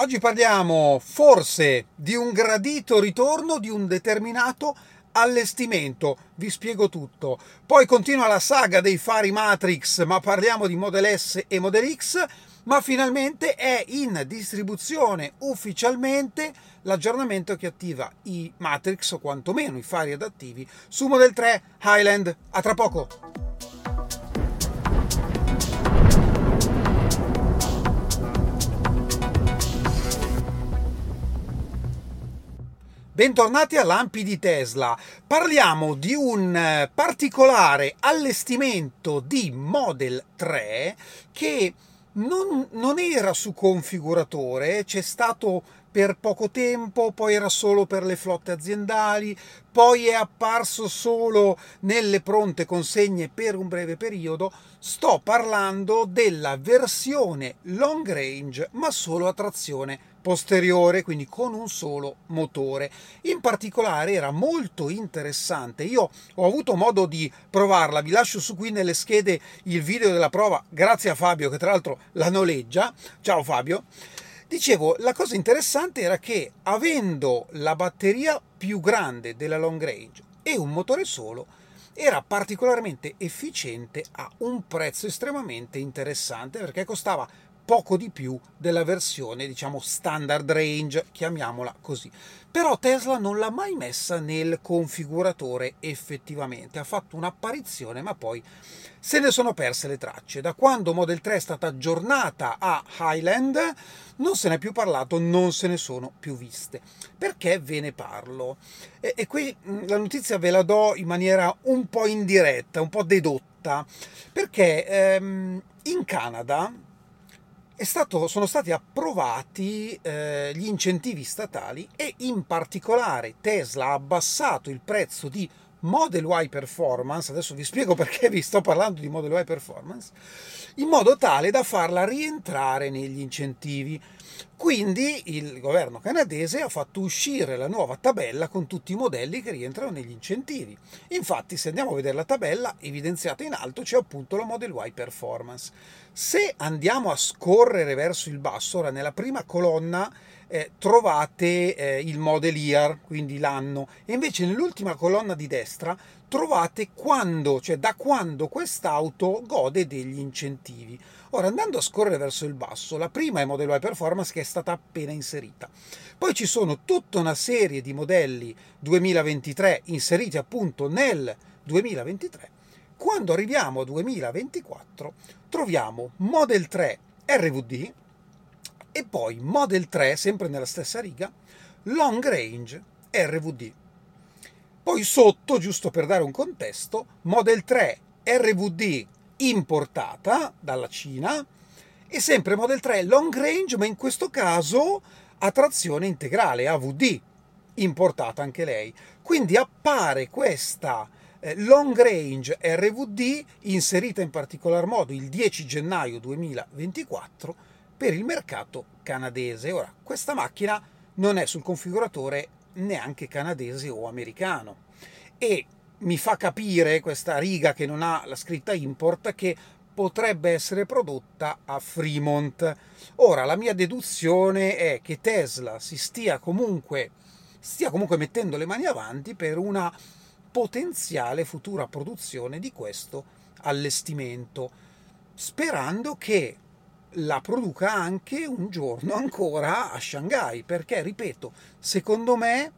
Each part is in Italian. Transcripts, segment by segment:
Oggi parliamo forse di un gradito ritorno di un determinato allestimento. Vi spiego tutto. Poi continua la saga dei fari Matrix, ma parliamo di Model S e Model X. Ma finalmente è in distribuzione ufficialmente l'aggiornamento che attiva i Matrix o quantomeno i fari adattivi su Model 3 Highland. A tra poco! Bentornati a Lampi di Tesla. Parliamo di un eh, particolare allestimento di Model 3 che non, non era su configuratore, c'è stato per poco tempo, poi era solo per le flotte aziendali, poi è apparso solo nelle pronte consegne per un breve periodo. Sto parlando della versione long range, ma solo a trazione posteriore, quindi con un solo motore. In particolare era molto interessante. Io ho avuto modo di provarla, vi lascio su qui nelle schede il video della prova, grazie a Fabio che tra l'altro la noleggia. Ciao Fabio. Dicevo, la cosa interessante era che avendo la batteria più grande della long range e un motore solo, era particolarmente efficiente a un prezzo estremamente interessante perché costava poco di più della versione, diciamo, standard range, chiamiamola così. Però Tesla non l'ha mai messa nel configuratore effettivamente, ha fatto un'apparizione ma poi se ne sono perse le tracce. Da quando Model 3 è stata aggiornata a Highland non se n'è più parlato, non se ne sono più viste. Perché ve ne parlo? E, e qui la notizia ve la do in maniera un po' indiretta, un po' dedotta, perché ehm, in Canada stato, sono stati approvati eh, gli incentivi statali e in particolare Tesla ha abbassato il prezzo di Model Y Performance, adesso vi spiego perché vi sto parlando di Model Y Performance, in modo tale da farla rientrare negli incentivi. Quindi il governo canadese ha fatto uscire la nuova tabella con tutti i modelli che rientrano negli incentivi. Infatti, se andiamo a vedere la tabella, evidenziata in alto c'è appunto la Model Y Performance. Se andiamo a scorrere verso il basso, ora nella prima colonna eh, trovate eh, il model year, quindi l'anno, e invece nell'ultima colonna di destra trovate quando, cioè da quando quest'auto gode degli incentivi. Ora andando a scorrere verso il basso, la prima è Model Y Performance che è stata appena inserita. Poi ci sono tutta una serie di modelli 2023 inseriti appunto nel 2023. Quando arriviamo a 2024 troviamo Model 3 RVD, e poi Model 3, sempre nella stessa riga, Long Range RVD. Poi sotto, giusto per dare un contesto, Model 3 RVD importata dalla Cina e sempre Model 3 Long Range, ma in questo caso a trazione integrale, AVD, importata anche lei. Quindi appare questa eh, long range RVD inserita in particolar modo il 10 gennaio 2024 per il mercato canadese. Ora, questa macchina non è sul configuratore neanche canadese o americano e mi fa capire questa riga che non ha la scritta import che potrebbe essere prodotta a Fremont. Ora, la mia deduzione è che Tesla si stia comunque, stia comunque mettendo le mani avanti per una potenziale futura produzione di questo allestimento, sperando che la produca anche un giorno ancora a Shanghai, perché, ripeto, secondo me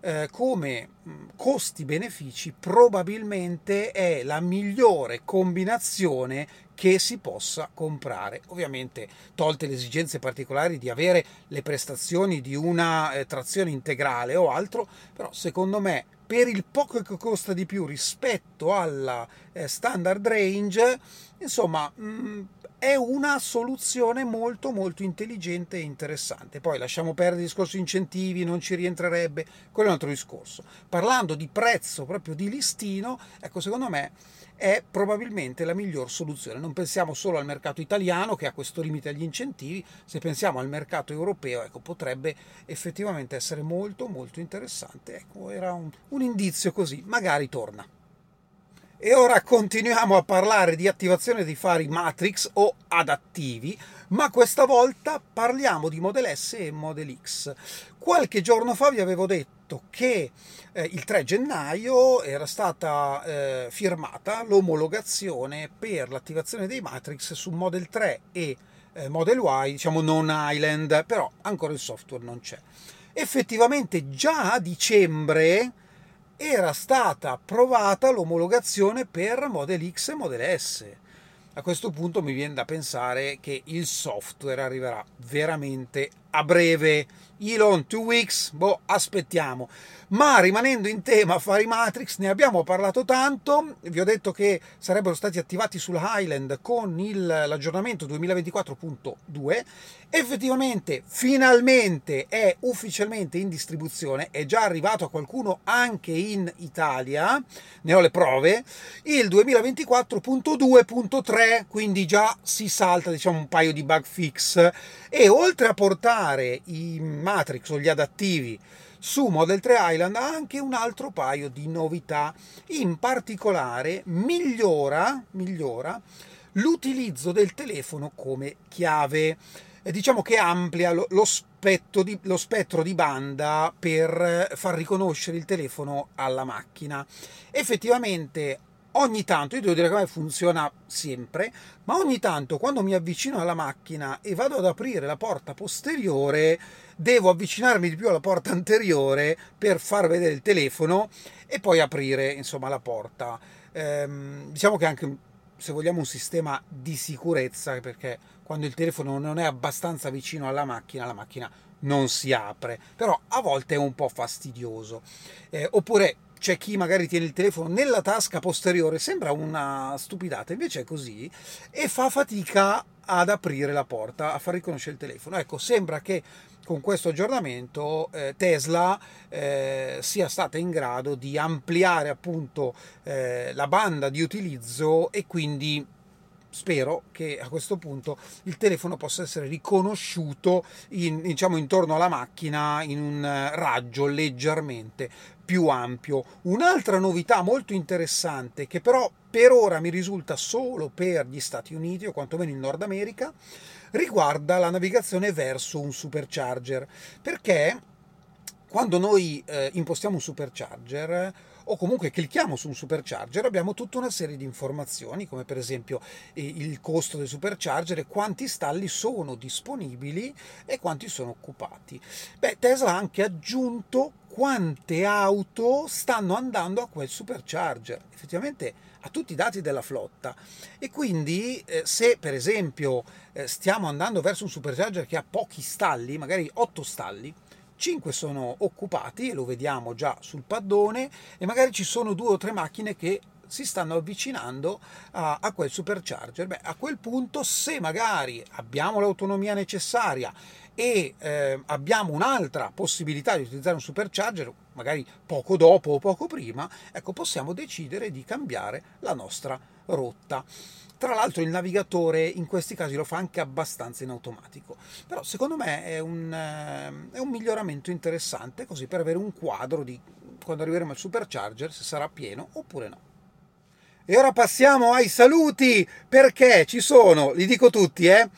eh, come costi-benefici probabilmente è la migliore combinazione che si possa comprare. Ovviamente tolte le esigenze particolari di avere le prestazioni di una eh, trazione integrale o altro, però secondo me per il poco che costa di più rispetto alla eh, standard range, insomma, mh, è una soluzione molto molto intelligente e interessante. Poi lasciamo perdere il discorso incentivi, non ci rientrerebbe, quello è un altro discorso. Parlando di prezzo proprio di listino, ecco, secondo me è probabilmente la miglior soluzione. Non pensiamo solo al mercato italiano che ha questo limite agli incentivi, se pensiamo al mercato europeo, ecco, potrebbe effettivamente essere molto molto interessante. Ecco, era un, un indizio così, magari torna. E ora continuiamo a parlare di attivazione di fari matrix o adattivi, ma questa volta parliamo di Model S e Model X. Qualche giorno fa vi avevo detto che eh, il 3 gennaio era stata eh, firmata l'omologazione per l'attivazione dei matrix su Model 3 e eh, Model Y, diciamo non Island, però ancora il software non c'è. Effettivamente già a dicembre era stata approvata l'omologazione per Model X e Model S. A questo punto mi viene da pensare che il software arriverà veramente a breve. Elon, two weeks, boh, aspettiamo. Ma rimanendo in tema affari Matrix, ne abbiamo parlato tanto. Vi ho detto che sarebbero stati attivati sulla Highland con il, l'aggiornamento 2024.2. Effettivamente, finalmente è ufficialmente in distribuzione. È già arrivato a qualcuno anche in Italia. Ne ho le prove. Il 2024.2.3, quindi già si salta, diciamo, un paio di bug fix. E oltre a portare i Matrix o gli adattivi su Model 3 Island ha anche un altro paio di novità. In particolare migliora, migliora l'utilizzo del telefono come chiave. Diciamo che amplia lo, lo, di, lo spettro di banda per far riconoscere il telefono alla macchina. Effettivamente ogni tanto, io devo dire che funziona sempre, ma ogni tanto quando mi avvicino alla macchina e vado ad aprire la porta posteriore, devo avvicinarmi di più alla porta anteriore per far vedere il telefono e poi aprire insomma la porta. Ehm, diciamo che anche se vogliamo un sistema di sicurezza perché quando il telefono non è abbastanza vicino alla macchina la macchina non si apre però a volte è un po' fastidioso eh, oppure c'è chi magari tiene il telefono nella tasca posteriore, sembra una stupidata, invece è così, e fa fatica ad aprire la porta, a far riconoscere il telefono. Ecco, sembra che con questo aggiornamento eh, Tesla eh, sia stata in grado di ampliare appunto eh, la banda di utilizzo e quindi spero che a questo punto il telefono possa essere riconosciuto in, diciamo, intorno alla macchina in un raggio leggermente più ampio. Un'altra novità molto interessante che però per ora mi risulta solo per gli Stati Uniti o quantomeno in Nord America riguarda la navigazione verso un supercharger perché quando noi eh, impostiamo un supercharger o comunque clicchiamo su un supercharger abbiamo tutta una serie di informazioni come per esempio il costo del supercharger e quanti stalli sono disponibili e quanti sono occupati. Beh, Tesla ha anche aggiunto quante auto stanno andando a quel supercharger. Effettivamente ha tutti i dati della flotta e quindi eh, se per esempio eh, stiamo andando verso un supercharger che ha pochi stalli, magari 8 stalli, 5 sono occupati, e lo vediamo già sul paddone, e magari ci sono due o tre macchine che si stanno avvicinando a, a quel supercharger. Beh, a quel punto, se magari abbiamo l'autonomia necessaria e eh, abbiamo un'altra possibilità di utilizzare un supercharger, magari poco dopo o poco prima, ecco, possiamo decidere di cambiare la nostra rotta. Tra l'altro il navigatore in questi casi lo fa anche abbastanza in automatico, però secondo me è un, eh, è un miglioramento interessante così per avere un quadro di quando arriveremo al supercharger se sarà pieno oppure no. E ora passiamo ai saluti perché ci sono, li dico tutti, eh,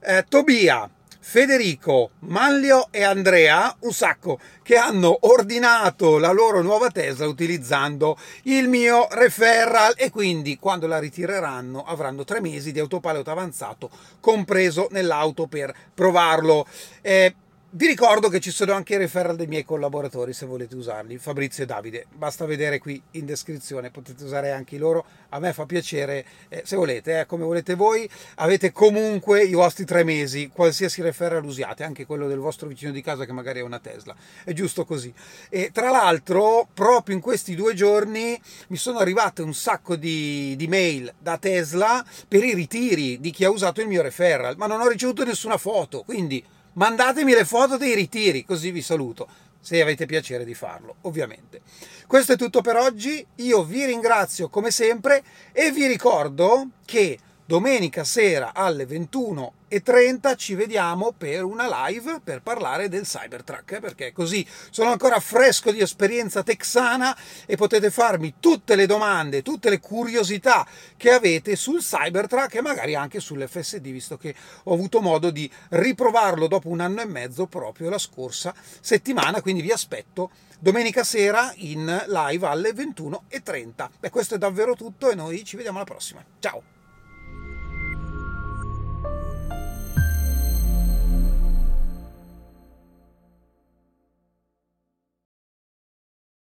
eh Tobia, Federico, Manlio e Andrea, un sacco, che hanno ordinato la loro nuova Tesla utilizzando il mio referral e quindi quando la ritireranno avranno tre mesi di autopilot avanzato compreso nell'auto per provarlo. Eh, vi ricordo che ci sono anche i referral dei miei collaboratori se volete usarli, Fabrizio e Davide, basta vedere qui in descrizione, potete usare anche loro, a me fa piacere, eh, se volete, eh, come volete voi, avete comunque i vostri tre mesi, qualsiasi referral usiate, anche quello del vostro vicino di casa che magari è una Tesla, è giusto così. E tra l'altro, proprio in questi due giorni mi sono arrivate un sacco di, di mail da Tesla per i ritiri di chi ha usato il mio referral, ma non ho ricevuto nessuna foto, quindi mandatemi le foto dei ritiri, così vi saluto, se avete piacere di farlo, ovviamente. Questo è tutto per oggi, io vi ringrazio come sempre e vi ricordo che domenica sera alle 21.30 ci vediamo per una live per parlare del Cybertruck, eh, perché così sono ancora fresco di esperienza texana e potete farmi tutte le domande, tutte le curiosità che avete sul Cybertruck e magari anche sull'FSD, visto che ho avuto modo di riprovarlo dopo un anno e mezzo proprio la scorsa settimana, quindi vi aspetto domenica sera in live alle 21.30. Beh, questo è davvero tutto e noi ci vediamo alla prossima. Ciao!